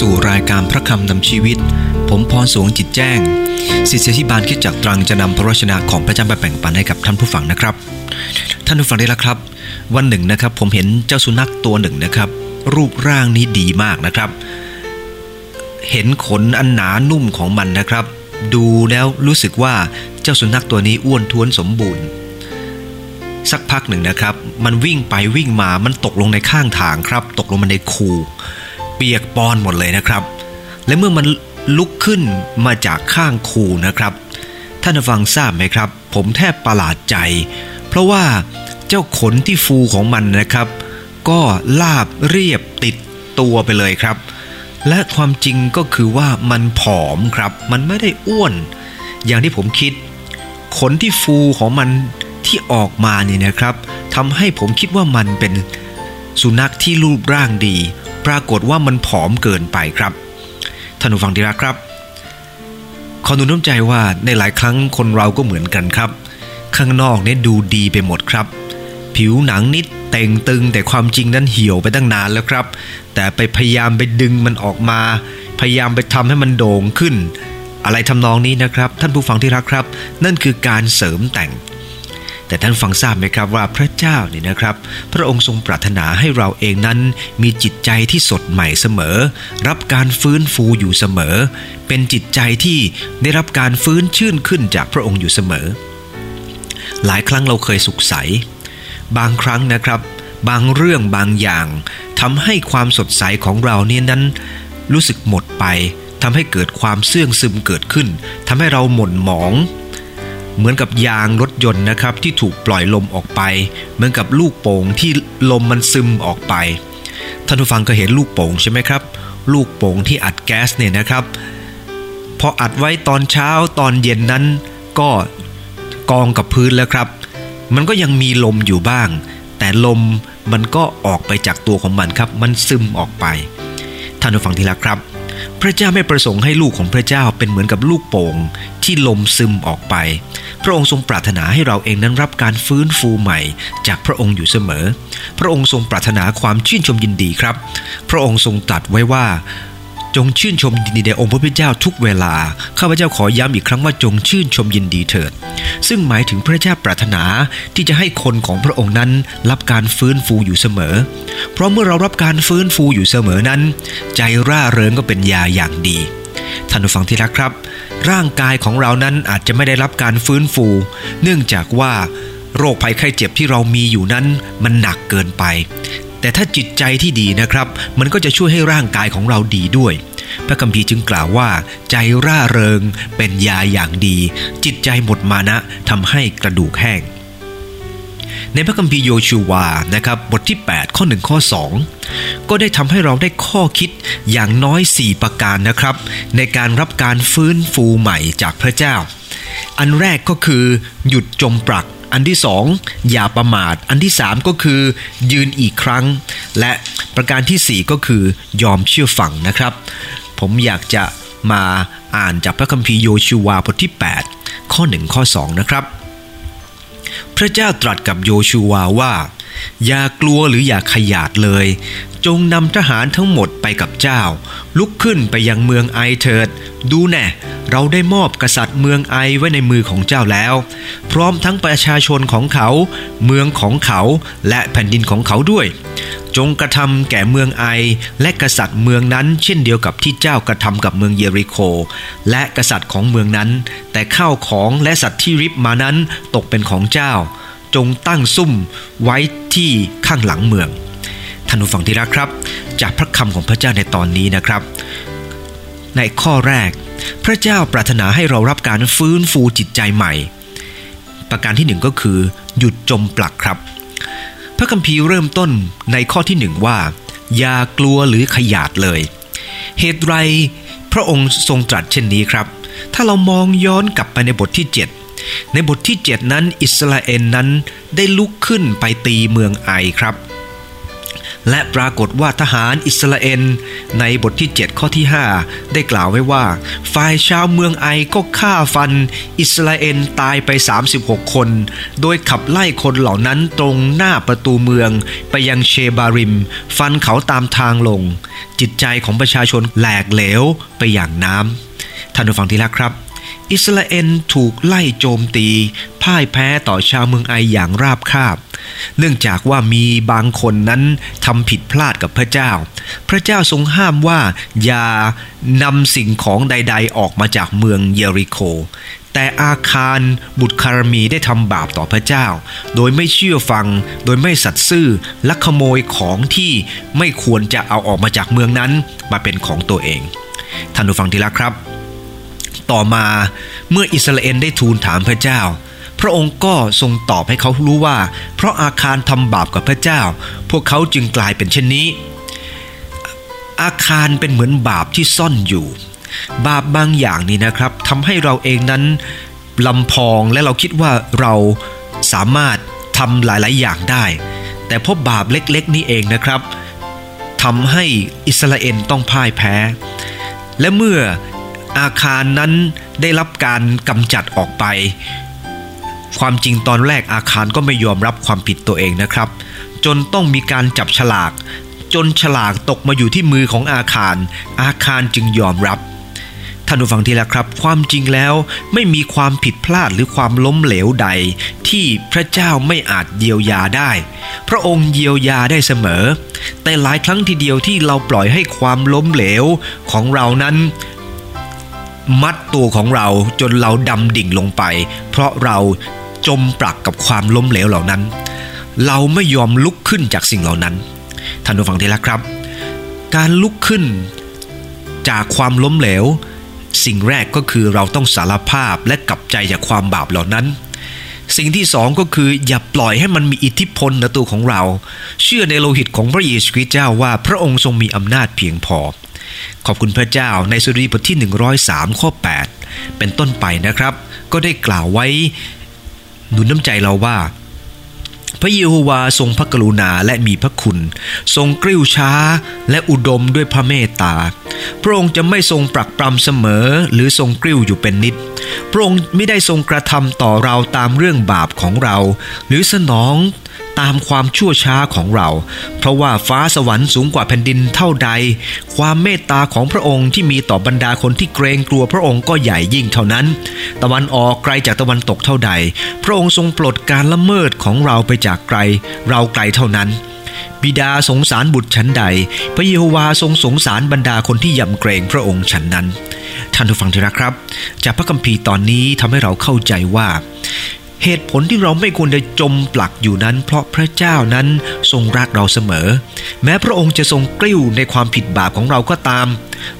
สู่รายการพระคำนำชีวิต ผมพรสวงจิตแจ้งศิษยธิบาลคิดจากตรังจะนำพระวชนะของพระเจ้าไปแบ่งปันให้กับท่านผู้ฟังนะครับ ท่านผู้ฟังได้แล้วครับ วันหนึ่งนะครับ ผมเห็นเจ้าสุนัขตัวหนึ่งนะครับ รูปร่างนี้ดีมากนะครับ เห็นขนอันหนานุ่มของมันนะครับ ดูแล้วรู้สึกว่าเจ้าสุนัขตัวนี้อ้วนท้วนสมบูรณ์ สักพักหนึ่งนะครับ มันวิ่งไปวิ่งมามันตกลงในข้างทางครับ ตกลงมาในคู ปียกปอนหมดเลยนะครับ และเมื่อมันลุกขึ้นมาจากข้างคูนะครับ ท่านฟังทราบไหมครับ ผมแทบประหลาดใจ เพราะว่าเจ้าขนที่ฟูของมันนะครับ ก็ลาบเรียบติดตัวไปเลยครับ และความจริงก็คือว่ามันผอมครับ มันไม่ได้อ้วน อย่างที่ผมคิด ขนที่ฟูของมันที่ออกมาเนี่ยนะครับทำให้ผมคิดว่ามันเป็นสุนัขที่รูปร่างดี ปรากฏว่ามันผอมเกินไปครับท่านผู้ฟังที่รักครับ ขอหนุนน้ำใจว่าในหลายครั้งคนเราก็เหมือนกันครับ ข้างนอกเนี่ยดูดีไปหมดครับ ผิวหนังนิดเต่งตึงแต่ความจริงนั้นเหี่ยวไปตั้งนานแล้วครับ แต่ไปพยายามไปดึงมันออกมา พยายามไปทำให้มันโด่งขึ้น อะไรทำนองนี้นะครับ ท่านผู้ฟังที่รักครับ นั่นคือการเสริมแต่ง แต่ท่านฟังทราบไหมครับว่าพระเจ้าเนี่ยนะครับ พระองค์ทรงปรารถนาให้เราเองนั้น มีจิตใจที่สดใหม่เสมอ รับการฟื้นฟูอยู่เสมอ เป็นจิตใจที่ได้รับการฟื้นชื่นขึ้นจากพระองค์อยู่เสมอ หลายครั้งเราเคยสุขใส บางครั้งนะครับ บางเรื่องบางอย่างทำให้ความสดใสของเราเนี่ยนั้น รู้สึกหมดไปทำให้เกิดความเสื่องซึมเกิดขึ้นทำให้เราหม่นหมอง เหมือนกับยางรถยนต์นะครับที่ถูกปล่อยลมออกไป เหมือนกับลูกโป่งที่ลมมันซึมออกไป ท่านผู้ฟังก็เห็นลูกโป่งใช่ไหมครับ ลูกโป่งที่อัดแก๊สเนี่ยนะครับพออัดไว้ตอนเช้าตอนเย็นนั้น ก็กองกับพื้นแล้วครับ มันก็ยังมีลมอยู่บ้าง แต่ลมมันก็ออกไปจากตัวของมันครับ มันซึมออกไป ท่านผู้ฟังที่รักครับ พระเจ้าไม่ประสงค์ให้ลูกของพระเจ้าเป็นเหมือนกับลูกโป่งที่ลมซึมออกไป พระองค์ทรงปรารถนาให้เราเองนั้นรับการฟื้นฟูใหม่ จากพระองค์อยู่เสมอ พระองค์ทรงปรารถนาความชื่นชมยินดีครับ พระองค์ทรงตรัสไว้ว่า จงชื่นชมยินดีในองค์พระผู้เป็นเจ้าทุกเวลา ข้าพเจ้าขอย้ำอีกครั้งว่าจงชื่นชมยินดีเถิด ซึ่งหมายถึงพระเจ้าปรารถนาที่จะให้คนของพระองค์นั้นรับการฟื้นฟูอยู่เสมอ เพราะเมื่อเรารับการฟื้นฟูอยู่เสมอนั้น ใจร่าเริงก็เป็นยาอย่างดี ท่านผู้ฟังที่รักครับ ร่างกายของเรานั้นอาจจะไม่ได้รับการฟื้นฟู เนื่องจากว่าโรคภัยไข้เจ็บที่เรามีอยู่นั้นมันหนักเกินไป แต่ถ้าจิตใจที่ดีนะครับ มันก็จะช่วยให้ร่างกายของเราดีด้วย พระคัมภีร์จึงกล่าวว่า ใจร่าเริงเป็นยาอย่างดี จิตใจหมดมานะทำให้กระดูกแห้งในพระคัมภีร์โยชูวา นะครับ บทที่ 8 ข้อ 1 ข้อ 2 ก็ได้ทำให้เราได้ข้อคิดอย่างน้อย 4 ประการนะครับ ในการรับการฟื้นฟูใหม่จากพระเจ้า อันแรกก็คือหยุดจมปลัก อันที่สองอย่าประมาท อันที่สามก็คือ ยืนอีกครั้ง และประการที่สี่ก็คือยอมเชื่อฟังนะครับ ผมอยากจะมาอ่านจากพระคัมภีร์โยชูวาบทที่ 8 ข้อ 1 ข้อ 2 นะครับ พระเจ้าตรัสกับโยชูวาว่า อย่ากลัวหรืออย่าขยาดเลย จงนำทหารทั้งหมดไปกับเจ้า ลุกขึ้นไปยังเมืองไอเถิด ดูแน่ เราได้มอบกษัตริย์เมืองไอไว้ในมือของเจ้าแล้ว พร้อมทั้งประชาชนของเขา เมืองของเขาและแผ่นดินของเขาด้วย จงกระทำแก่เมืองไอ และกษัตริย์เมืองนั้น เช่นเดียวกับที่เจ้ากระทำกับเมืองเยริโค และกษัตริย์ของเมืองนั้น แต่ข้าวของและสัตว์ที่ริบมานั้นตกเป็นของเจ้า จงตั้งซุ่มไว้ที่ข้างหลังเมืองท่านผู้ฟังที่รักครับ จากพระคำของพระเจ้าในตอนนี้นะครับ ในข้อแรก พระเจ้าปรารถนาให้เรารับการฟื้นฟูจิตใจใหม่ ประการที่หนึ่งก็คือ หยุดจมปลักครับ พระคัมภีร์เริ่มต้นในข้อที่หนึ่งว่า อย่ากลัวหรือขยาดเลย เหตุไรพระองค์ทรงตรัสเช่นนี้ครับ ถ้าเรามองย้อนกลับไปในบทที่ 7 ในบทที่ 7 นั้นอิสราเอลนั้นได้ลุกขึ้นไปตีเมืองไอครับ และปรากฏว่าทหารอิสราเอลในบทที่ 7 ข้อที่ 5 ได้กล่าวไว้ว่า ฝ่ายชาวเมืองไอก็ฆ่าฟัน อิสราเอลตายไป 36 คน โดยขับไล่คนเหล่านั้นตรงหน้าประตูเมืองไปยังเชบาริม ฟันเขาตามทางลง จิตใจของประชาชนแหลกเหลวไปอย่างน้ำท่านผู้ฟังที่รักครับ อิสราเอลถูกไล่โจมตี พ่ายแพ้ต่อชาวเมืองไออย่างราบคาบ เนื่องจากว่ามีบางคนนั้นทำผิดพลาดกับพระเจ้า พระเจ้าทรงห้ามว่าอย่านำสิ่งของใด ๆ ออกมาจากเมืองเยริโค แต่อาคารบุตรคารมีได้ทำบาปต่อพระเจ้า โดยไม่เชื่อฟัง โดยไม่สัตย์ซื่อและขโมยของที่ไม่ควรจะเอาออกมาจากเมืองนั้นมาเป็นของตัวเองท่านผู้ฟังที่รักครับ ต่อมาเมื่ออิสราเอลได้ทูลถามพระเจ้า พระองค์ก็ทรงตอบให้เขารู้ว่า เพราะอาคารทำบาปกับพระเจ้า พวกเขาจึงกลายเป็นเช่นนี้ อาคารเป็นเหมือนบาปที่ซ่อนอยู่ บาปบางอย่างนี่นะครับทำให้เราเองนั้นลำพองและเราคิดว่าเราสามารถทำหลาย ๆ อย่างได้ แต่เพราะบาปเล็ก ๆ นี้เองนะครับทำให้อิสราเอลต้องพ่ายแพ้ และเมื่อ อาคารนั้นได้รับการกำจัดออกไป ความจริงตอนแรกอาคารก็ไม่ยอมรับความผิดตัวเองนะครับ จนต้องมีการจับฉลาก จนฉลากตกมาอยู่ที่มือของอาคาร อาคารจึงยอมรับท่านผู้ฟังที่ละครับ ความจริงแล้วไม่มีความผิดพลาดหรือความล้มเหลวใด ที่พระเจ้าไม่อาจเยียวยาได้ พระองค์เยียวยาได้เสมอ แต่หลายครั้งทีเดียวที่เราปล่อยให้ความล้มเหลวของเรานั้น มัดตัวของเราจนเราดำดิ่งลงไป เพราะเราจมปลักกับความล้มเหลวเหล่านั้น เราไม่ยอมลุกขึ้นจากสิ่งเหล่านั้นท่านผู้ฟังที่รักครับ การลุกขึ้นจากความล้มเหลว สิ่งแรกก็คือเราต้องสารภาพและกลับใจจากความบาปเหล่านั้น สิ่งที่สองก็คืออย่าปล่อยให้มันมีอิทธิพลในตัวของเรา เชื่อในโลหิตของพระเยซูคริสต์เจ้าว่าพระองค์ทรงมีอำนาจเพียงพอ ขอบคุณพระเจ้าในสุรีบทที่ 103 ข้อ 8 เป็นต้นไปนะครับ ก็ได้กล่าวไว้หนุนน้ำใจเราว่า พระเยโฮวาทรงพระกรุณาและมีพระคุณ ทรงกริ้วช้าและอุดมด้วยพระเมตตา พระองค์จะไม่ทรงปรักปรำเสมอหรือทรงกริ้วอยู่เป็นนิด พระองค์ไม่ได้ทรงกระทำต่อเราตามเรื่องบาปของเรา หรือสนอง ตามความชั่วช้าของเรา เพราะว่าฟ้าสวรรค์สูงกว่าแผ่นดินเท่าใด ความเมตตาของพระองค์ที่มีต่อบรรดาคนที่เกรงกลัวพระองค์ก็ใหญ่ยิ่งเท่านั้น ตะวันออกไกลจากตะวันตกเท่าใด พระองค์ทรงปลดการละเมิดของเราไปจากไกล เราไกลเท่านั้นบิดาสงสารบุตรฉันใด พระเยโฮวาทรงสงสารบรรดาคนที่ยำเกรงพระองค์ฉันนั้น ท่านผู้ฟังที่รักครับ จากพระคัมภีร์ตอนนี้ทำให้เราเข้าใจว่า เหตุผลที่เราไม่ควรจะจมปลักอยู่นั้น เพราะพระเจ้านั้นทรงรักเราเสมอ แม้พระองค์จะทรงกลิ้วในความผิดบาปของเราก็ตาม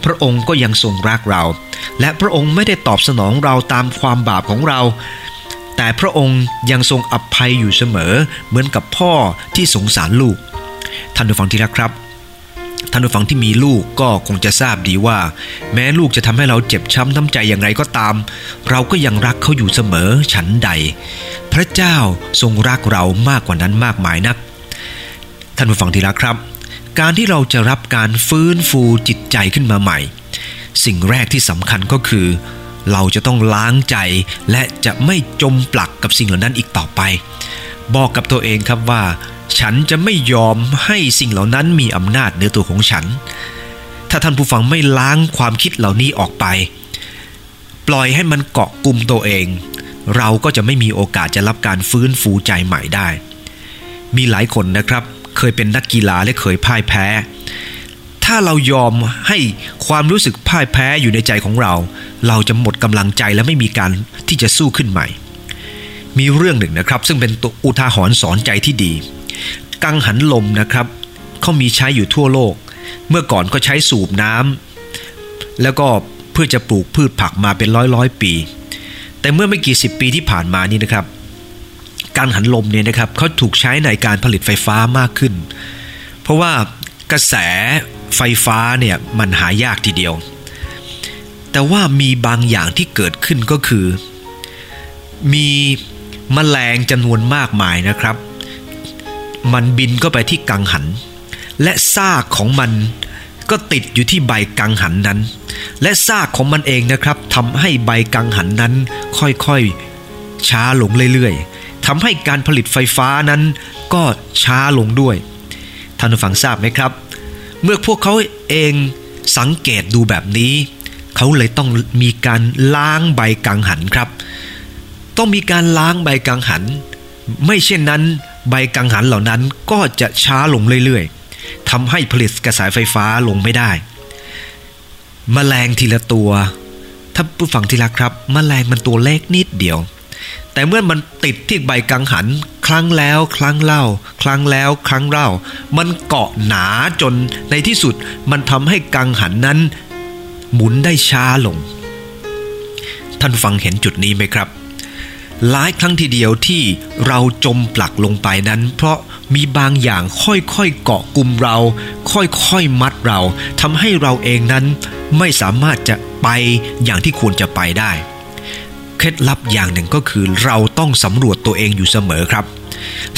พระองค์ก็ยังทรงรักเรา และพระองค์ไม่ได้ตอบสนองเราตามความบาปของเรา แต่พระองค์ยังทรงอภัยอยู่เสมอ เหมือนกับพ่อที่สงสารลูกท่านผู้ฟังที่รักครับ ท่านผู้ฟังที่มีลูกก็คงจะทราบดีว่า แม้ลูกจะทำให้เราเจ็บช้ำน้ำใจอย่างไรก็ตาม เราก็ยังรักเขาอยู่เสมอฉันใด พระเจ้าทรงรักเรามากกว่านั้นมากมายนัก ท่านผู้ฟังที่รักครับ การที่เราจะรับการฟื้นฟูจิตใจขึ้นมาใหม่ สิ่งแรกที่สำคัญก็คือ เราจะต้องล้างใจและจะไม่จมปลักกับสิ่งเหล่านั้นอีกต่อไป บอกกับตัวเองครับว่า ฉันจะไม่ยอมให้สิ่งเหล่านั้นมีอำนาจเหนือตัวของฉัน ถ้าท่านผู้ฟังไม่ล้างความคิดเหล่านี้ออกไป ปล่อยให้มันเกาะกลุ่มตัวเอง เราก็จะไม่มีโอกาสจะรับการฟื้นฟูใจใหม่ได้ มีหลายคนนะครับ เคยเป็นนักกีฬาและเคยพ่ายแพ้ ถ้าเรายอมให้ความรู้สึกพ่ายแพ้อยู่ในใจของเรา เราจะหมดกำลังใจและไม่มีการที่จะสู้ขึ้นใหม่ มีเรื่องหนึ่งนะครับ ซึ่งเป็นตัวอุทาหรณ์สอนใจที่ดี กังหันลมนะครับเขามีใช้อยู่ทั่วโลก เมื่อก่อนก็ใช้สูบน้ำแล้วก็เพื่อจะปลูกพืชผักมาเป็นร้อยร้อยปี แต่เมื่อไม่กี่สิบปีที่ผ่านมานี่นะครับ กังหันลมเนี่ยนะครับเขาถูกใช้ในการผลิตไฟฟ้ามากขึ้น เพราะว่ากระแสไฟฟ้าเนี่ยมันหายากทีเดียว แต่ว่ามีบางอย่างที่เกิดขึ้นก็คือ มีมแมลงจำนวนมากมายนะครับ มันบินก็ไปที่กังหัน และซากของมันก็ติดอยู่ที่ใบกังหันนั้น และซากของมันเองนะครับทำให้ใบกังหันนั้นค่อยๆ ช้าลงเรื่อยๆทำให้การผลิตไฟฟ้านั้นก็ช้าลงด้วย ท่านผู้ฟังทราบไหมครับ เมื่อพวกเขาเองสังเกตดูแบบนี้ เขาเลยต้องมีการล้างใบกังหันครับ ต้องมีการล้างใบกังหัน ไม่เช่นนั้น ใบกังหันเหล่านั้นก็จะช้าลงเรื่อยๆทำให้ผลิตกระแสไฟฟ้าลงไม่ได้มแมลงทีละตัว ถ้าผู้ฟังทีละครับมแมลงมันตัวเล็กนิดเดียว แต่เมื่อมันติดที่ใบกังหัน ครั้งแล้วครั้งเล่า ครั้งแล้วครั้งเล่า มันเกาะหนาจนในที่สุดมันทำให้กังหันนั้น หมุนได้ช้าลง ท่านฟังเห็นจุดนี้ไหมครับ หลายครั้งทีเดียวที่เราจมปลักลงไปนั้น เพราะมีบางอย่างค่อยๆเกาะกลุ่มเรา ค่อยๆมัดเราทำให้เราเองนั้นไม่สามารถจะไปอย่างที่ควรจะไปได้ เคล็ดลับอย่างหนึ่งก็คือเราต้องสำรวจตัวเองอยู่เสมอครับ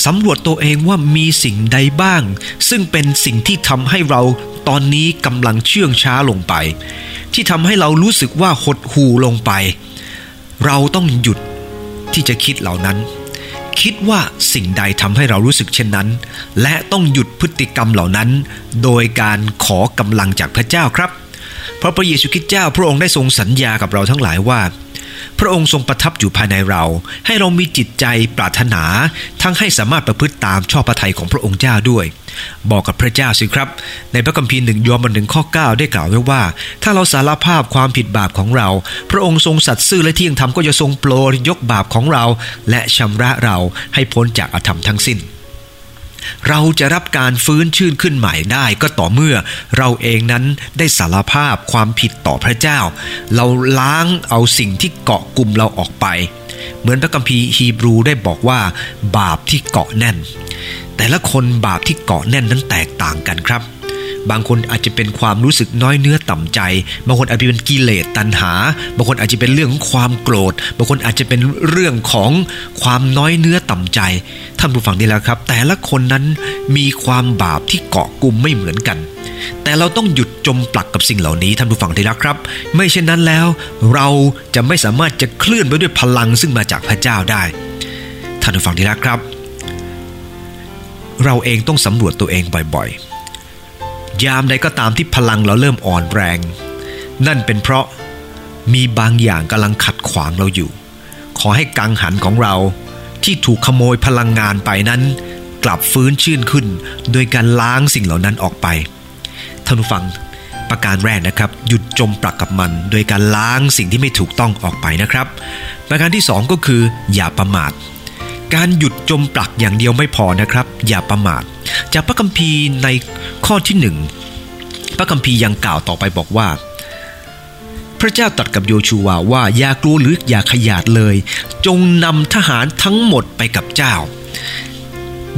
สำรวจตัวเองว่ามีสิ่งใดบ้าง ซึ่งเป็นสิ่งที่ทำให้เราตอนนี้กำลังเชื่องช้าลงไป ที่ทำให้เรารู้สึกว่าหดหูลงไป เราต้องหยุด ที่จะคิดเหล่านั้น คิดว่าสิ่งใดทำให้เรารู้สึกเช่นนั้น และต้องหยุดพฤติกรรมเหล่านั้น โดยการขอกำลังจากพระเจ้าครับ เพราะพระเยซูคริสต์เจ้าพระองค์ได้ทรงสัญญากับเราทั้งหลายว่า พระองค์ทรงประทับอยู่ภายในเรา ให้เรามีจิตใจปรารถนา ทั้งให้สามารถประพฤติตามชอบพระทัยของพระองค์เจ้าด้วย บอกกับพระเจ้าสิครับ ในพระคัมภีร์หนึ่งยอห์นบทหนึ่งข้อ 9 ได้กล่าวไว้ว่า ถ้าเราสารภาพความผิดบาปของเรา พระองค์ทรงสัตย์ซื่อและเที่ยงธรรมก็จะทรงโปรดยกบาปของเรา และชำระเราให้พ้นจากอธรรมทั้งสิ้น เราจะรับการฟื้นชื่นขึ้นใหม่ได้ก็ต่อเมื่อเราเองนั้นได้สารภาพความผิดต่อพระเจ้า เราล้างเอาสิ่งที่เกาะกลุ่มเราออกไป เหมือนพระคัมภีร์ฮีบรูได้บอกว่า บาปที่เกาะแน่น แต่ละคนบาปที่เกาะแน่นนั้นแตกต่างกันครับ บางคนอาจจะเป็นความรู้สึกน้อยเนื้อต่ำใจ บางคนอาจจะเป็นกิเลสตัณหา บางคนอาจจะเป็นเรื่องของความโกรธ บางคนอาจจะเป็นเรื่องของความน้อยเนื้อต่ำใจ ท่านผู้ฟังนี่แหละครับ แต่ละคนนั้นมีความบาปที่เกาะกลุ่มไม่เหมือนกัน แต่เราต้องหยุดจมปลักกับสิ่งเหล่านี้ท่านผู้ฟังที่รักครับ ไม่เช่นนั้นแล้ว เราจะไม่สามารถจะเคลื่อนไปด้วยพลังซึ่งมาจากพระเจ้าได้ท่านผู้ฟังที่รักครับ เราเองต้องสำรวจตัวเองบ่อยๆ ยามใดก็ตามที่พลังเราเริ่มอ่อนแรง นั่นเป็นเพราะมีบางอย่างกำลังขัดขวางเราอยู่ ขอให้กังหันของเราที่ถูกขโมยพลังงานไปนั้น กลับฟื้นชื่นขึ้น โดยการล้างสิ่งเหล่านั้นออกไปท่านผู้ฟังประการแรกนะครับ หยุดจมปลักกับมัน โดยการล้างสิ่งที่ไม่ถูกต้องออกไปนะครับ ประการที่สองก็คือ อย่าประมาท การหยุดจมปลักอย่างเดียวไม่พอนะครับ อย่าประมาท จากพระคัมภีร์ในข้อที่หนึ่งพระคัมภีร์ยังกล่าวต่อไปบอกว่า พระเจ้าตรัสกับโยชูวาว่าอย่ากลัวหรืออย่าขยาดเลย จงนำทหารทั้งหมดไปกับเจ้า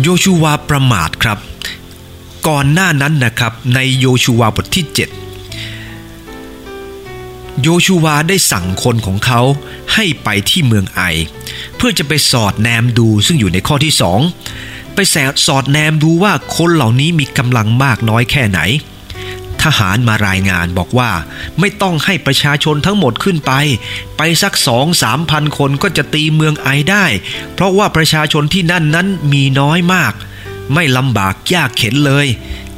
โยชูวาประมาทครับ ก่อนหน้านั้นนะครับในโยชูวาบทที่ 7 โยชูวาได้สั่งคนของเขาให้ไปที่เมืองไอ เพื่อจะไปสอดแนมดูซึ่งอยู่ในข้อที่สอง ไปแสสอดแนมดูว่าคนเหล่านี้มีกำลังมากน้อยแค่ไหน ทหารมารายงานบอกว่า ไม่ต้องให้ประชาชนทั้งหมดขึ้นไป ไปสักสองสามพันคนก็จะตีเมืองไอได้ เพราะว่าประชาชนที่นั่นนั้นมีน้อยมาก ไม่ลำบากยากเข็นเลย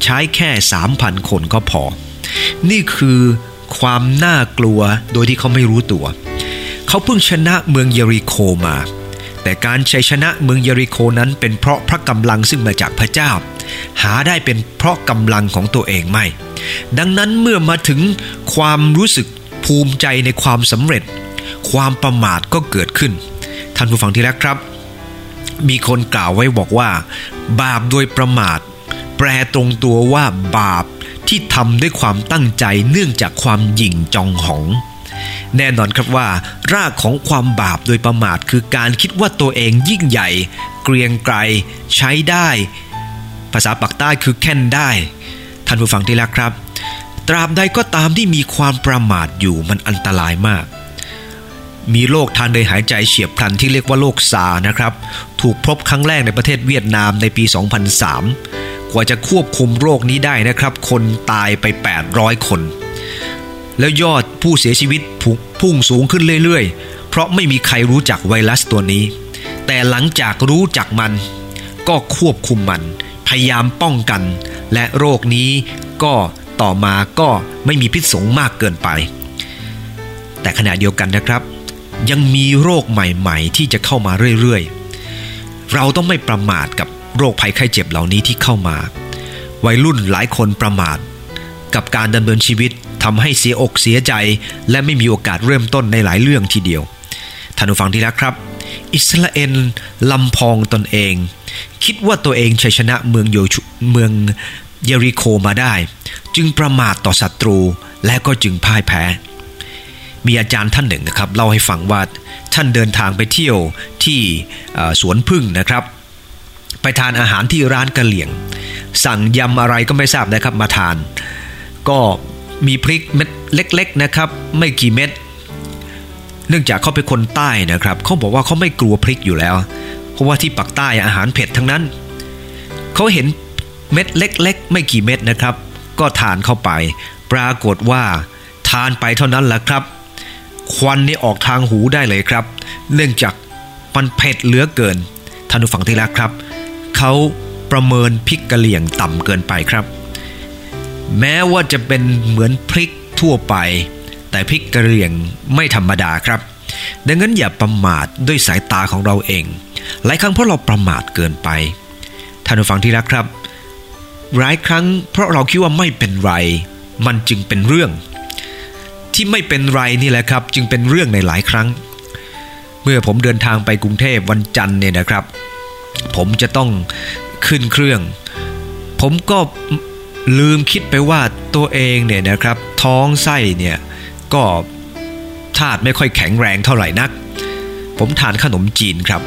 ใช้แค่สามพันคนก็พอ นี่คือความน่ากลัวโดยที่เขาไม่รู้ตัว เขาเพิ่งชนะเมืองเยริโคมา แต่การชัยชนะเมืองเยริโคนั้นเป็นเพราะพระกำลังซึ่งมาจากพระเจ้า หาได้เป็นเพราะกำลังของตัวเองไม่ ดังนั้นเมื่อมาถึงความรู้สึกภูมิใจในความสำเร็จ ความประมาทก็เกิดขึ้น ท่านผู้ฟังที่รักครับ มีคนกล่าวไว้บอกว่า บาปโดยประมาท แปลตรงตัวว่าบาปที่ทำด้วยความตั้งใจเนื่องจากความหยิ่งจองหอง แน่นอนครับว่า รากของความบาปโดยประมาทคือการคิดว่าตัวเองยิ่งใหญ่ เกรียงไกรใช้ได้ ภาษาปักใต้คือแค่นได้ ท่านผู้ฟังที่รักครับ ตราบใดก็ตามที่มีความประมาทอยู่มันอันตรายมาก มีโรคทางเดินหายใจเฉียบพลันที่เรียกว่าโรคซานะครับ ถูกพบครั้งแรกในประเทศเวียดนามในปี 2003 กว่าจะควบคุมโรคนี้ได้นะครับ คนตายไป 800 คน แล้วยอดผู้เสียชีวิตพุ่งสูงขึ้นเรื่อยๆ เพราะไม่มีใครรู้จักไวรัสตัวนี้ แต่หลังจากรู้จักมัน ก็ควบคุมมัน พยายามป้องกัน และโรคนี้ก็ต่อมาก็ไม่มีพิษสงมากเกินไป แต่ขณะเดียวกันนะครับ ยังมีโรคใหม่ๆ ที่จะเข้ามาเรื่อยๆ เราต้องไม่ประมาทกับโรคภัยไข้เจ็บเหล่านี้ที่เข้ามา วัยรุ่นหลายคนประมาท กับการดำเนินชีวิต ทำให้เสียอกเสียใจ และไม่มีโอกาสเริ่มต้นในหลายเรื่องทีเดียวท่านผู้ฟังที่รักครับ อิสราเอลลำพองตนเอง คิดว่าตัวเองชัยชนะเมืองโยชเมืองเยริโคมาได้ จึงประมาทต่อศัตรูและก็จึงพ่ายแพ้ มีอาจารย์ท่านหนึ่งนะครับเล่าให้ฟังว่าท่านเดินทางไปเที่ยวที่สวนพึ่งนะครับ ไปทานอาหารที่ร้านกะเหลี่ยง สั่งยำอะไรก็ไม่ทราบนะครับมาทาน ก็ มีพริกเม็ดเล็ก ๆนะครับ ไม่กี่เม็ด เนื่องจากเขาเป็นคนใต้นะครับเขาบอกว่าเขาไม่กลัวพริกอยู่แล้ว เพราะว่าที่ปักใต้อาหารเผ็ดทั้งนั้นเขาเห็นเม็ดเล็ก ๆ ไม่กี่เม็ดนะครับ ก็ทานเข้าไป ปรากฏว่า ทานไปเท่านั้นแหละครับ ควันนี่ออกทางหูได้เลยครับ เนื่องจากมันเผ็ดเหลือเกินท่านผู้ฟังที่รักครับเขาประเมินพริกกะเหลี่ยงต่ำเกินไปครับ แม้ว่าจะเป็นเหมือนพริกทั่วไป แต่พริกกระเหลี่ยงไม่ธรรมดาครับ ดังนั้นอย่าประมาทด้วยสายตาของเราเอง หลายครั้งเพราะเราประมาทเกินไป ท่านผู้ฟังที่รักครับ หลายครั้งเพราะเราคิดว่าไม่เป็นไร มันจึงเป็นเรื่อง ที่ไม่เป็นไรนี่แหละครับ จึงเป็นเรื่องในหลายครั้ง เมื่อผมเดินทางไปกรุงเทพวันจันทร์เนี่ยนะครับ ผมจะต้องขึ้นเครื่อง ผมก็ ลืมคิดไปว่าตัวเองเนี่ยนะครับท้องไส้เนี่ยก็ธาตุไม่ค่อยแข็งแรงเท่าไหร่นัก ผมทานขนมจีนครับ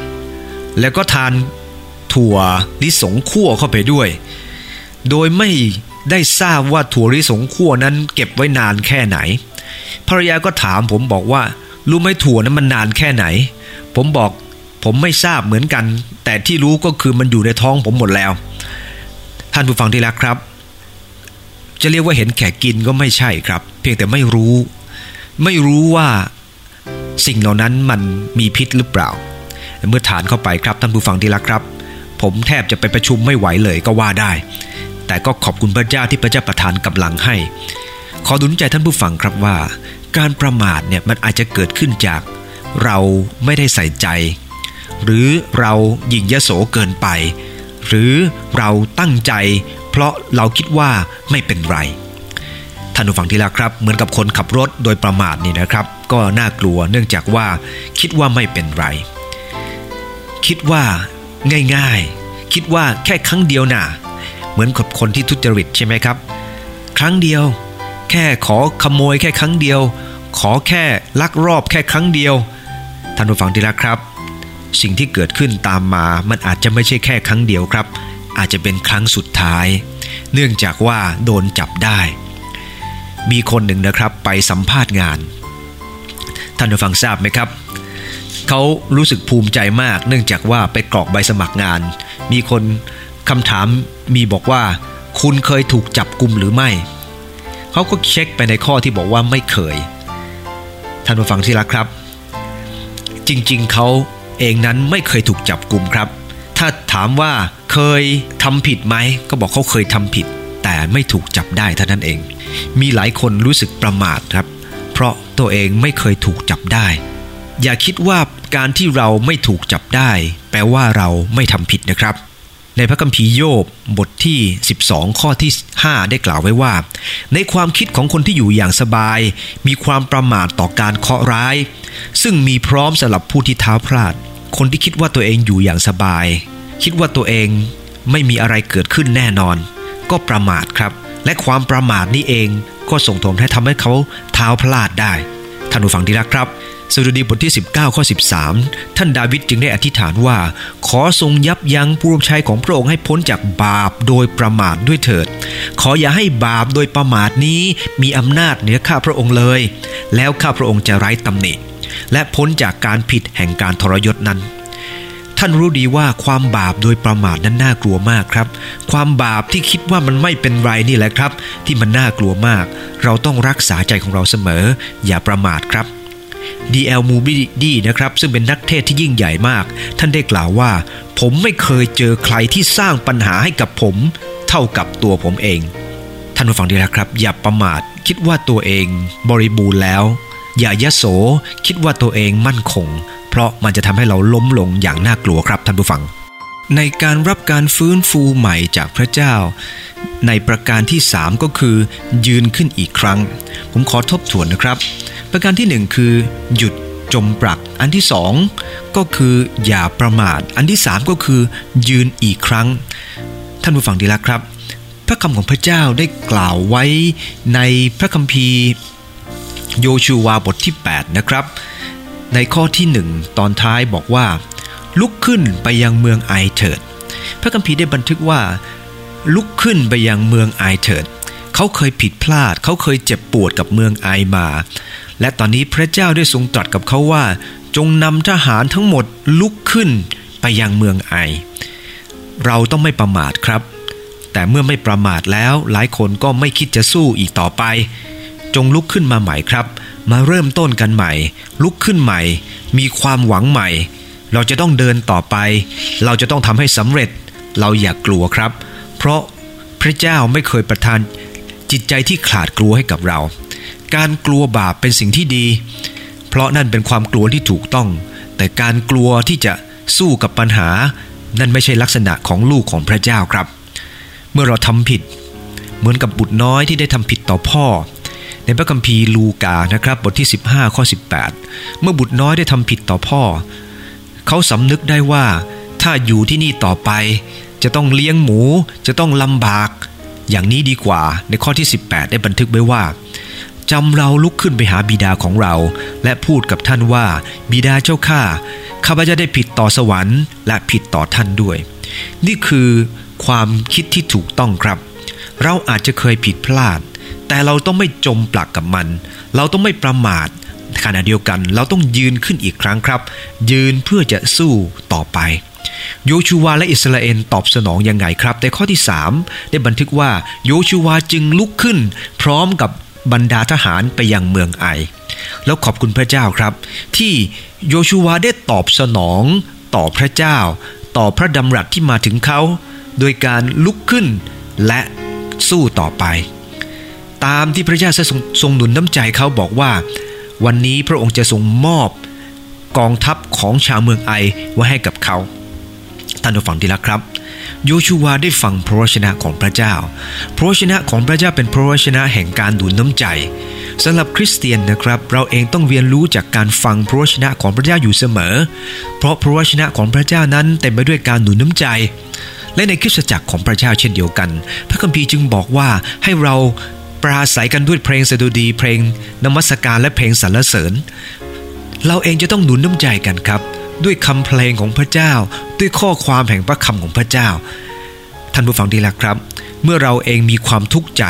แล้วก็ทานถั่วลิสงคั่วเข้าไปด้วย โดยไม่ได้ทราบว่าถั่วลิสงคั่วนั้นเก็บไว้นานแค่ไหน ภรรยาก็ถามผมบอกว่ารู้ไหมถั่วนั้นมันนานแค่ไหน ผมบอกผมไม่ทราบเหมือนกัน แต่ที่รู้ก็คือมันอยู่ในท้องผมหมดแล้ว ท่านผู้ฟังที่รักครับ จะเรียกว่าเห็นแขกกินก็ไม่ใช่ครับ เพียงแต่ไม่รู้ ไม่รู้ว่าสิ่งเหล่านั้นมันมีพิษหรือเปล่า เมื่อฐานเข้าไปครับท่านผู้ฟังที่รักครับ ผมแทบจะไปประชุมไม่ไหวเลยก็ว่าได้ แต่ก็ขอบคุณพระเจ้าที่พระเจ้าประทานกำลังให้ ขอดุลใจท่านผู้ฟังครับว่า การประมาทเนี่ยมันอาจจะเกิดขึ้นจาก เราไม่ได้ใส่ใจ หรือเราหยิ่งยโสเกินไป หรือเราตั้งใจ เพราะเราคิดว่าไม่เป็นไรท่านผู้ฟังที่รักครับ เหมือนกับคนขับรถโดยประมาทนี่นะครับ ก็น่ากลัวเนื่องจากว่าคิดว่าไม่เป็นไร คิดว่าง่ายๆ คิดว่าแค่ครั้งเดียวน่ะ เหมือนกับคนที่ทุจริตใช่ไหมครับ ครั้งเดียว แค่ขอขโมยแค่ครั้งเดียว ขอแค่ลักรอบแค่ครั้งเดียวท่านผู้ฟังที่รักครับ สิ่งที่เกิดขึ้นตามมามันอาจจะไม่ใช่แค่ครั้งเดียวครับ อาจจะเป็นครั้งสุดท้าย เนื่องจากว่าโดนจับได้ มีคนหนึ่งนะครับไปสัมภาษณ์งาน ท่านผู้ฟังทราบไหมครับ เขารู้สึกภูมิใจมาก เนื่องจากว่าไปกรอกใบสมัครงาน มีคนคำถามมีบอกว่า คุณเคยถูกจับกลุ่มหรือไม่ เขาก็เช็คไปในข้อที่บอกว่าไม่เคย ท่านผู้ฟังที่รักครับ จริงๆเขาเองนั้นไม่เคยถูกจับกลุ่มครับ ถ้าถามว่าเคยทำผิดไหม ก็บอกเขาเคยทำผิด แต่ไม่ถูกจับได้เท่านั้นเอง มีหลายคนรู้สึกประมาทครับ เพราะตัวเองไม่เคยถูกจับได้ อย่าคิดว่าการที่เราไม่ถูกจับได้ แปลว่าเราไม่ทำผิดนะครับ ในพระคัมภีร์โยบบทที่ 12 ข้อที่ 5 ได้กล่าวไว้ว่า ในความคิดของคนที่อยู่อย่างสบาย มีความประมาทต่อการเคาะร้าย ซึ่งมีพร้อมสำหรับผู้ที่เท้าพลาด คนที่คิดว่าตัวเองอยู่อย่างสบาย คิดว่าตัวเองไม่มีอะไรเกิดขึ้นแน่นอน ก็ประมาทครับ และความประมาทนี้เองก็ส่งผลให้ทำให้เขาเท้าพลาดได้ท่านผู้ฟังที่รักครับสดุดีบทที่ 19 ข้อ 13 ท่านดาวิดจึงได้อธิษฐานว่า ขอทรงยับยั้งผู้รับใช้ของพระองค์ให้พ้นจากบาปโดยประมาทด้วยเถิด ขออย่าให้บาปโดยประมาทนี้มีอำนาจเหนือข้าพระองค์เลย แล้วข้าพระองค์จะไร้ตำหนิ และพ้นจากการผิดแห่งการทรยศนั้น ท่านรู้ดีว่าความบาปโดยประมาทนั้นน่ากลัวมากครับ ความบาปที่คิดว่ามันไม่เป็นไรนี่แหละครับ ที่มันน่ากลัวมาก เราต้องรักษาใจของเราเสมอ อย่าประมาทครับ D.L. Moody นะครับ ซึ่งเป็นนักเทศที่ยิ่งใหญ่มาก ท่านได้กล่าวว่า ผมไม่เคยเจอใครที่สร้างปัญหาให้กับผม เท่ากับตัวผมเอง ท่านผู้ฟังดีแล้วครับ อย่าประมาทคิดว่าตัวเองบริบูรณ์แล้ว อย่ายโสคิดว่าตัวเองมั่นคง เพราะมันจะทำให้เราล้มลงอย่างน่ากลัวครับท่านผู้ฟัง ในการรับการฟื้นฟูใหม่จากพระเจ้า ในประการที่ 3 ก็คือ ยืนขึ้นอีกครั้ง ผมขอทบทวนนะครับ ประการที่ 1 คือ หยุดจมปลัก อันที่สองก็คืออย่าประมาท อันที่สามก็คือ ยืนอีกครั้ง ท่านผู้ฟังดีแล้วครับ พระคำของพระเจ้าได้กล่าวไว้ในพระคัมภีร์ โยชูวาบทที่ 8 นะครับ ในข้อที่หนึ่งตอนท้ายบอกว่า ลุกขึ้นไปยังเมืองไอเถิด พระคัมภีร์ได้บันทึกว่า ลุกขึ้นไปยังเมืองไอเถิด เขาเคยผิดพลาด เขาเคยเจ็บปวดกับเมืองไอมา และตอนนี้พระเจ้าได้ทรงตรัสกับเขาว่า จงนำทหารทั้งหมดลุกขึ้นไปยังเมืองไอ เราต้องไม่ประมาทครับ แต่เมื่อไม่ประมาทแล้วหลายคนก็ไม่คิดจะสู้อีกต่อไป จงลุกขึ้นมาใหม่ครับ มาเริ่มต้นกันใหม่ ลุกขึ้นใหม่ มีความหวังใหม่ เราจะต้องเดินต่อไป เราจะต้องทำให้สำเร็จ เราอย่ากกลัวครับ เพราะพระเจ้าไม่เคยประทานจิตใจที่ขาดกลัวให้กับเรา การกลัวบาปเป็นสิ่งที่ดี เพราะนั่นเป็นความกลัวที่ถูกต้อง แต่การกลัวที่จะสู้กับปัญหา นั่นไม่ใช่ลักษณะของลูกของพระเจ้าครับ เมื่อเราทำผิด เหมือนกับบุตรน้อยที่ได้ทำผิดต่อพ่อ ในพระคัมภีร์ลูกานะครับบทที่ 15 ข้อ 18 เมื่อบุตรน้อยได้ทำผิดต่อพ่อ เขาสำนึกได้ว่า ถ้าอยู่ที่นี่ต่อไป จะต้องเลี้ยงหมู จะต้องลำบาก อย่างนี้ดีกว่าในข้อที่ 18 ได้บันทึกไว้ว่าจำเราลุกขึ้นไปหาบิดาของเรา และพูดกับท่านว่า บิดาเจ้าข้าข้าพเจ้าได้ผิดต่อสวรรค์ และผิดต่อท่านด้วย นี่คือความคิดที่ถูกต้องครับ เราอาจจะเคยผิดพลาด แต่เราต้องไม่จมปลักกับมัน เราต้องไม่ประมาทขณะเดียวกันเราต้องยืนขึ้นอีกครั้งครับ ยืนเพื่อจะสู้ต่อไป โยชูวาและอิสราเอลตอบสนองยังไงครับ ในข้อที่ 3 ได้บันทึกว่าโยชูวาจึงลุกขึ้น พร้อมกับบรรดาทหารไปยังเมืองไอ แล้วขอบคุณพระเจ้าครับ ที่โยชูวาได้ตอบสนองต่อพระเจ้า ต่อพระดำรัสที่มาถึงเขา โดยการลุกขึ้นและ สู้ต่อไป ตามที่พระเจ้าทรงหนุนน้ำใจเขาบอกว่า วันนี้พระองค์จะทรงมอบกองทัพของชาวเมืองไอไว้ให้กับเขาท่านผู้ฟังที่รักครับ โยชูวาได้ฟังพระวจนะของพระเจ้า พระวจนะของพระเจ้าเป็นพระวจนะแห่งการดูน้ำใจสำหรับคริสเตียนนะครับ เราเองต้องเรียนรู้จากการฟังพระวจนะของพระเจ้าอยู่เสมอ เพราะพระวจนะของพระเจ้านั้นเต็มไปด้วยการดูน้ำใจ และในคริสตจักรของพระเจ้าเช่นเดียวกัน พระคัมภีร์จึงบอกว่าให้เราปราศัยกันด้วยเพลงสดุดี เพลงนมัสการและเพลงสรรเสริญ เราเองจะต้องหนุนน้ำใจกันครับ ด้วยคำเพลงของพระเจ้า ด้วยข้อความแห่งพระคำของพระเจ้า ท่านผู้ฟังดีแล้วครับ เมื่อเราเองมีความทุกข์ใจ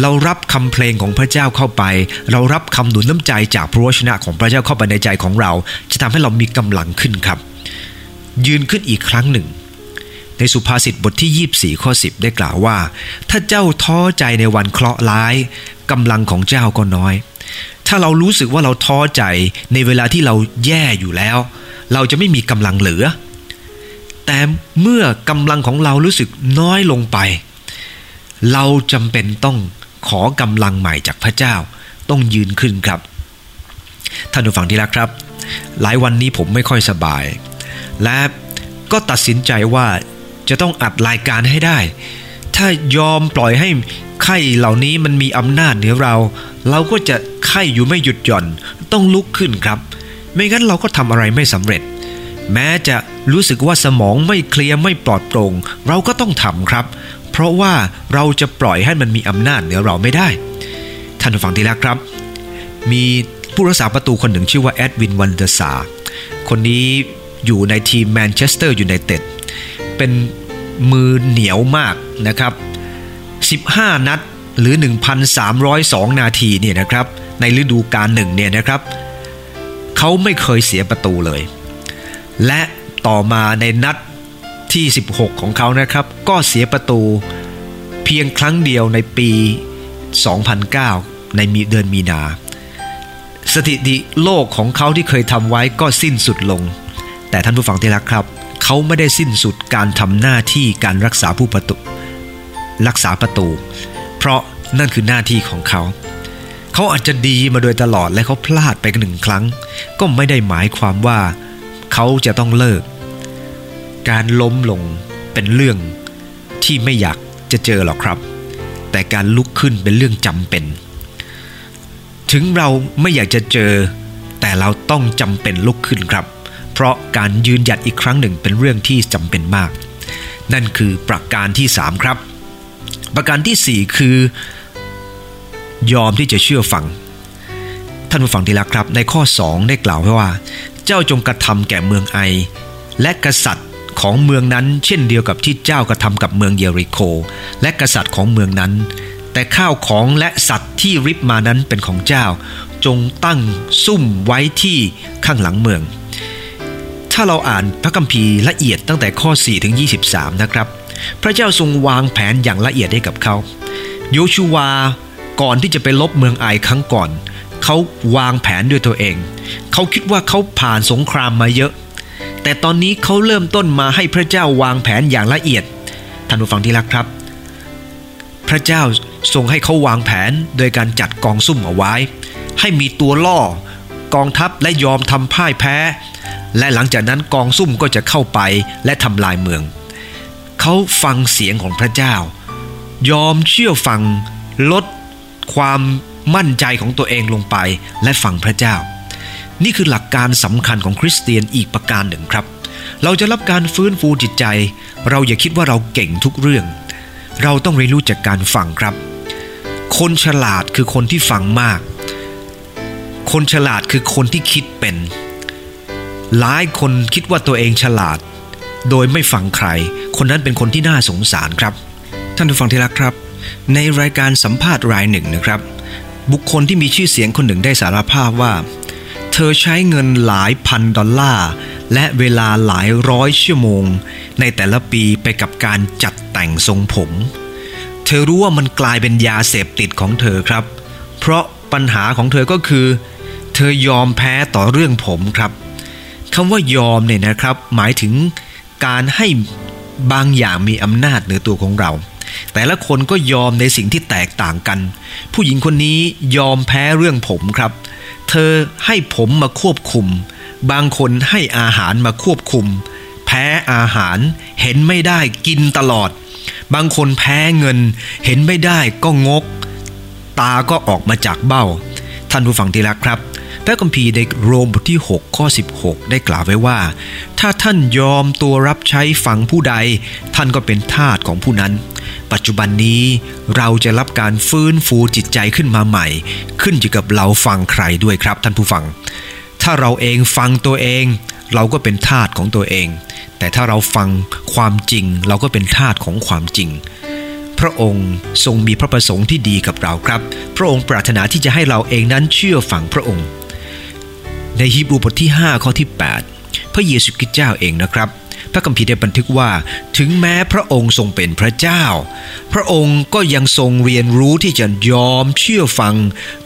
เรารับคำเพลงของพระเจ้าเข้าไป เรารับคำหนุนน้ำใจจากพระวจนะของพระเจ้าเข้าไปในใจของเรา จะทำให้เรามีกำลังขึ้นครับ ยืนขึ้นอีกครั้งหนึ่ง ในสุภาษิตบทที่ 24 ข้อ 10 ได้กล่าวว่า ถ้าเจ้าท้อใจในวันเคราะห์ร้ายกำลังของเจ้าก็น้อย ถ้าเรารู้สึกว่าเราท้อใจในเวลาที่เราแย่อยู่แล้ว เราจะไม่มีกำลังเหลือ แต่เมื่อกำลังของเรารู้สึกน้อยลงไป เราจำเป็นต้องขอกำลังใหม่จากพระเจ้า ต้องยืนขึ้นครับ ท่านผู้ฟังที่รักครับ หลายวันนี้ผมไม่ค่อยสบาย และก็ตัดสินใจว่า จะต้องอัดรายการให้ได้ ถ้ายอมปล่อยให้ไข้เหล่านี้มันมีอำนาจเหนือเรา เราก็จะไข้อยู่ไม่หยุดหย่อน ต้องลุกขึ้นครับ ไม่งั้นเราก็ทำอะไรไม่สำเร็จ แม้จะรู้สึกว่าสมองไม่เคลียร์ไม่ปลอดโปร่ง เราก็ต้องทำครับ เพราะว่าเราจะปล่อยให้มันมีอำนาจเหนือเราไม่ได้ ท่านฟังที่รักครับ มีผู้รักษาประตูคนหนึ่งชื่อว่าเอ็ดวินฟานเดอร์ซาร์คนนี้อยู่ในทีมแมนเชสเตอร์ยูไนเต็ด เป็นมือเหนียวมากนะครับ 15 นัดหรือ 1,302 นาทีเนี่ยนะครับ ในฤดูกาลหนึ่งเนี่ยนะครับ เขาไม่เคยเสียประตูเลย และต่อมาในนัดที่ 16 ของเขานะครับ ก็เสียประตูเพียงครั้งเดียวในปี 2009 ในมีเดือนมีนา สถิติโลกของเขาที่เคยทำไว้ก็สิ้นสุดลง แต่ท่านผู้ฟังที่รักครับ เขาไม่ได้สิ้นสุดการทำหน้าที่การรักษาผู้ประตู รักษาประตู เพราะนั่นคือหน้าที่ของเขา เขาอาจจะดีมาโดยตลอดและเขาพลาดไปหนึ่งครั้ง ก็ไม่ได้หมายความว่าเขาจะต้องเลิก การล้มลงเป็นเรื่องที่ไม่อยากจะเจอหรอกครับ แต่การลุกขึ้นเป็นเรื่องจำเป็น ถึงเราไม่อยากจะเจอ แต่เราต้องจำเป็นลุกขึ้นครับ เพราะการยืนหยัดอีกครั้งหนึ่งเป็นเรื่องที่จำเป็นมาก นั่นคือประการที่สามครับ ประการที่สี่คือ ยอมที่จะเชื่อฟัง ท่านผู้ฟังที่รักครับ ในข้อ 2 ได้กล่าวไว้ว่า เจ้าจงกระทำแก่เมืองไอ และกษัตริย์ของเมืองนั้น เช่นเดียวกับที่เจ้ากระทำกับเมืองเยริโค และกษัตริย์ของเมืองนั้น แต่ข้าวของและสัตว์ที่ริบมานั้นเป็นของเจ้า จงตั้งซุ่มไว้ที่ข้างหลังเมือง ถ้าเราอ่านพระคัมภีร์ละเอียดตั้งแต่ข้อ 4 ถึง 23 นะครับ พระเจ้าทรงวางแผนอย่างละเอียดให้กับเขา โยชูวาก่อนที่จะไปลบเมืองไอครั้งก่อน เขาวางแผนด้วยตัวเอง เขาคิดว่าเขาผ่านสงครามมาเยอะ แต่ตอนนี้เขาเริ่มต้นมาให้พระเจ้าวางแผนอย่างละเอียด ท่านผู้ฟังที่รักครับ พระเจ้าทรงให้เขาวางแผนโดยการจัดกองซุ่มเอาไว้ ให้มีตัวล่อกองทัพและยอมทำพ่ายแพ้ และหลังจากนั้นกองซุ่มก็จะเข้าไปและทำลายเมือง เขาฟังเสียงของพระเจ้า ยอมเชื่อฟังลดความมั่นใจของตัวเองลงไปและฟังพระเจ้า นี่คือหลักการสำคัญของคริสเตียนอีกประการหนึ่งครับ เราจะรับการฟื้นฟูจิตใจ เราอย่าคิดว่าเราเก่งทุกเรื่อง เราต้องเรียนรู้จากการฟังครับ คนฉลาดคือคนที่ฟังมาก คนฉลาดคือคนที่คิดเป็น หลายคนคิดว่าตัวเองฉลาด โดยไม่ฟังใคร คนนั้นเป็นคนที่น่าสงสารครับ ท่านผู้ฟังที่รักครับ ในรายการสัมภาษณ์รายหนึ่งนะครับ บุคคลที่มีชื่อเสียงคนหนึ่งได้สารภาพว่า เธอใช้เงินหลายพันดอลลาร์และเวลาหลายร้อยชั่วโมง ในแต่ละปีไปกับการจัดแต่งทรงผม เธอรู้ว่ามันกลายเป็นยาเสพติดของเธอครับ เพราะปัญหาของเธอก็คือ เธอยอมแพ้ต่อเรื่องผมครับ คำว่ายอมเนี่ยนะครับ หมายถึงการให้บางอย่างมีอำนาจเหนือตัวของเรา แต่ละคนก็ยอมในสิ่งที่แตกต่างกัน ผู้หญิงคนนี้ยอมแพ้เรื่องผมครับ เธอให้ผมมาควบคุม บางคนให้อาหารมาควบคุม แพ้อาหารเห็นไม่ได้กินตลอด บางคนแพ้เงิน เห็นไม่ได้ก็งก ตาก็ออกมาจากเบ้า ท่านผู้ฟังที่รักครับ ระคัมภีร์ในโรมบทที่ 6 ข้อ 16 ได้กล่าวไว้ว่า ถ้าท่านยอมตัวรับใช้ฟังผู้ใด ท่านก็เป็นทาสของผู้นั้น ปัจจุบันนี้เราจะรับการฟื้นฟูจิตใจขึ้นมาใหม่ ขึ้นอยู่กับเราฟังใครด้วยครับท่านผู้ฟัง ถ้าเราเองฟังตัวเอง เราก็เป็นทาสของตัวเอง แต่ถ้าเราฟังความจริง เราก็เป็นทาสของความจริงพระองค์ทรงมีพระประสงค์ที่ดีกับเราครับ พระองค์ปรารถนาที่จะให้เราเองนั้นเชื่อฟังพระองค์ ในฮีบรูบทที่ 5 ข้อที่ 8 พระเยซูคริสต์เจ้าเองนะครับ พระคัมภีร์ได้บันทึกว่า ถึงแม้พระองค์ทรงเป็นพระเจ้า พระองค์ก็ยังทรงเรียนรู้ที่จะยอมเชื่อฟัง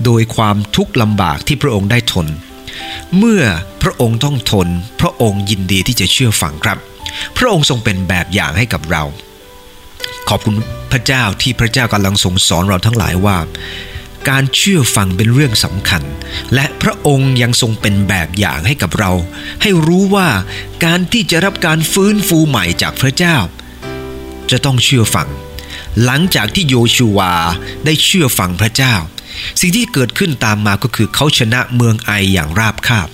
โดยความทุกข์ลำบากที่พระองค์ได้ทน เมื่อพระองค์ต้องทน พระองค์ยินดีที่จะเชื่อฟังครับ พระองค์ทรงเป็นแบบอย่างให้กับเรา ขอบคุณพระเจ้าที่พระเจ้ากำลังทรงสอนเราทั้งหลายว่า การเชื่อฟังเป็นเรื่องสำคัญ และพระองค์ยังทรงเป็นแบบอย่างให้กับเรา ให้รู้ว่าการที่จะรับการฟื้นฟูใหม่จากพระเจ้า จะต้องเชื่อฟัง หลังจากที่โยชูวาได้เชื่อฟังพระเจ้า สิ่งที่เกิดขึ้นตามมาก็คือเขาชนะเมืองไออย่างราบคาบ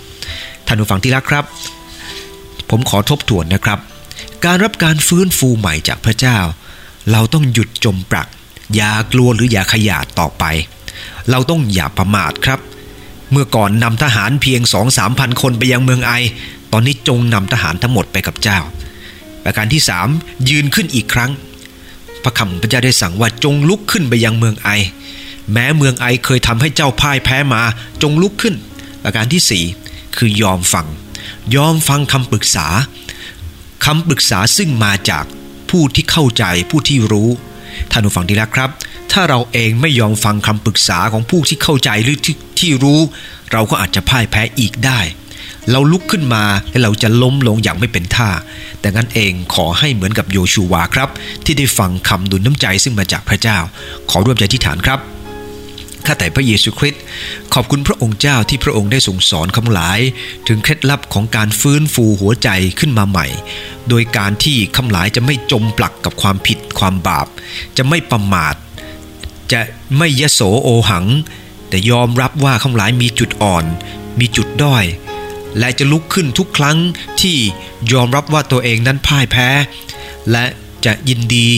ท่านผู้ฟังที่รักครับ ผมขอทบทวนนะครับ การรับการฟื้นฟูใหม่จากพระเจ้า เราต้องหยุดจมปลักอย่ากลัวหรืออย่าขยาดต่อไป เราต้องอย่าประมาทครับ เมื่อก่อนนำทหารเพียงสองสามพันคนไปยังเมืองไอ ตอนนี้จงนำทหารทั้งหมดไปกับเจ้า ประการที่สามยืนขึ้นอีกครั้ง พระคำพระเจ้าได้สั่งว่าจงลุกขึ้นไปยังเมืองไอ แม้เมืองไอเคยทำให้เจ้าพ่ายแพ้มาจงลุกขึ้น ประการที่สี่คือยอมฟัง ยอมฟังคำปรึกษาคำปรึกษาซึ่งมาจากผู้ที่เข้าใจผู้ที่รู้ท่านผู้ฟังดีแล้วครับ ถ้าเราเองไม่ยอมฟังคำปรึกษาของผู้ที่เข้าใจหรือที่ที่รู้ เราก็อาจจะพ่ายแพ้อีกได้ เราลุกขึ้นมาและเราจะล้มลงอย่างไม่เป็นท่า แต่งั้นเองขอให้เหมือนกับโยชูวาครับ ที่ได้ฟังคำดุลน้ำใจซึ่งมาจากพระเจ้า ขอร่วมใจที่ฐานครับข้าแต่พระเยซูคริสต์ขอบคุณพระองค์เจ้าที่พระองค์ได้ทรงสอนคำหลาย ถึงเคล็ดลับของการฟื้นฟูหัวใจขึ้นมาใหม่ โดยการที่คำหลายจะไม่จมปลักกับความผิดความบาป จะไม่ประมาท จะไม่ยโสโอหัง แต่ยอมรับว่าคำหลายมีจุดอ่อน มีจุดด้อย และจะลุกขึ้นทุกครั้งที่ยอมรับว่าตัวเองนั้นพ่ายแพ้ และจะยินดี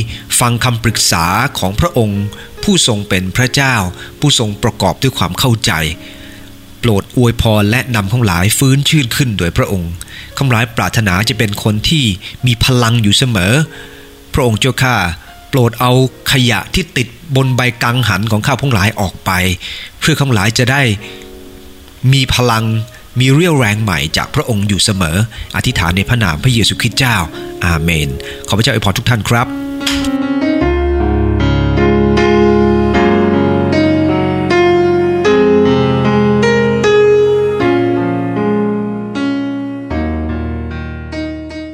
ฟังคำปรึกษาของพระองค์ ผู้ทรงเป็นพระเจ้า ผู้ทรงประกอบด้วยความเข้าใจ โปรดอวยพรและนำข้าหลายฟื้นชื่นขึ้นโดยพระองค์ข้าหลายปรารถนาจะเป็นคนที่มีพลังอยู่เสมอ พระองค์เจ้าข้า โปรดเอาขยะที่ติดบนใบกังหันของข้าพงหลายออกไป เพื่อข้าหลายจะได้มีพลังมีเรี่ยวแรงใหม่จากพระองค์อยู่เสมอ อธิษฐานในพระนามพระเยซูคริสต์เจ้า อาเมน ขอพระเจ้าอวยพรทุกท่านครับ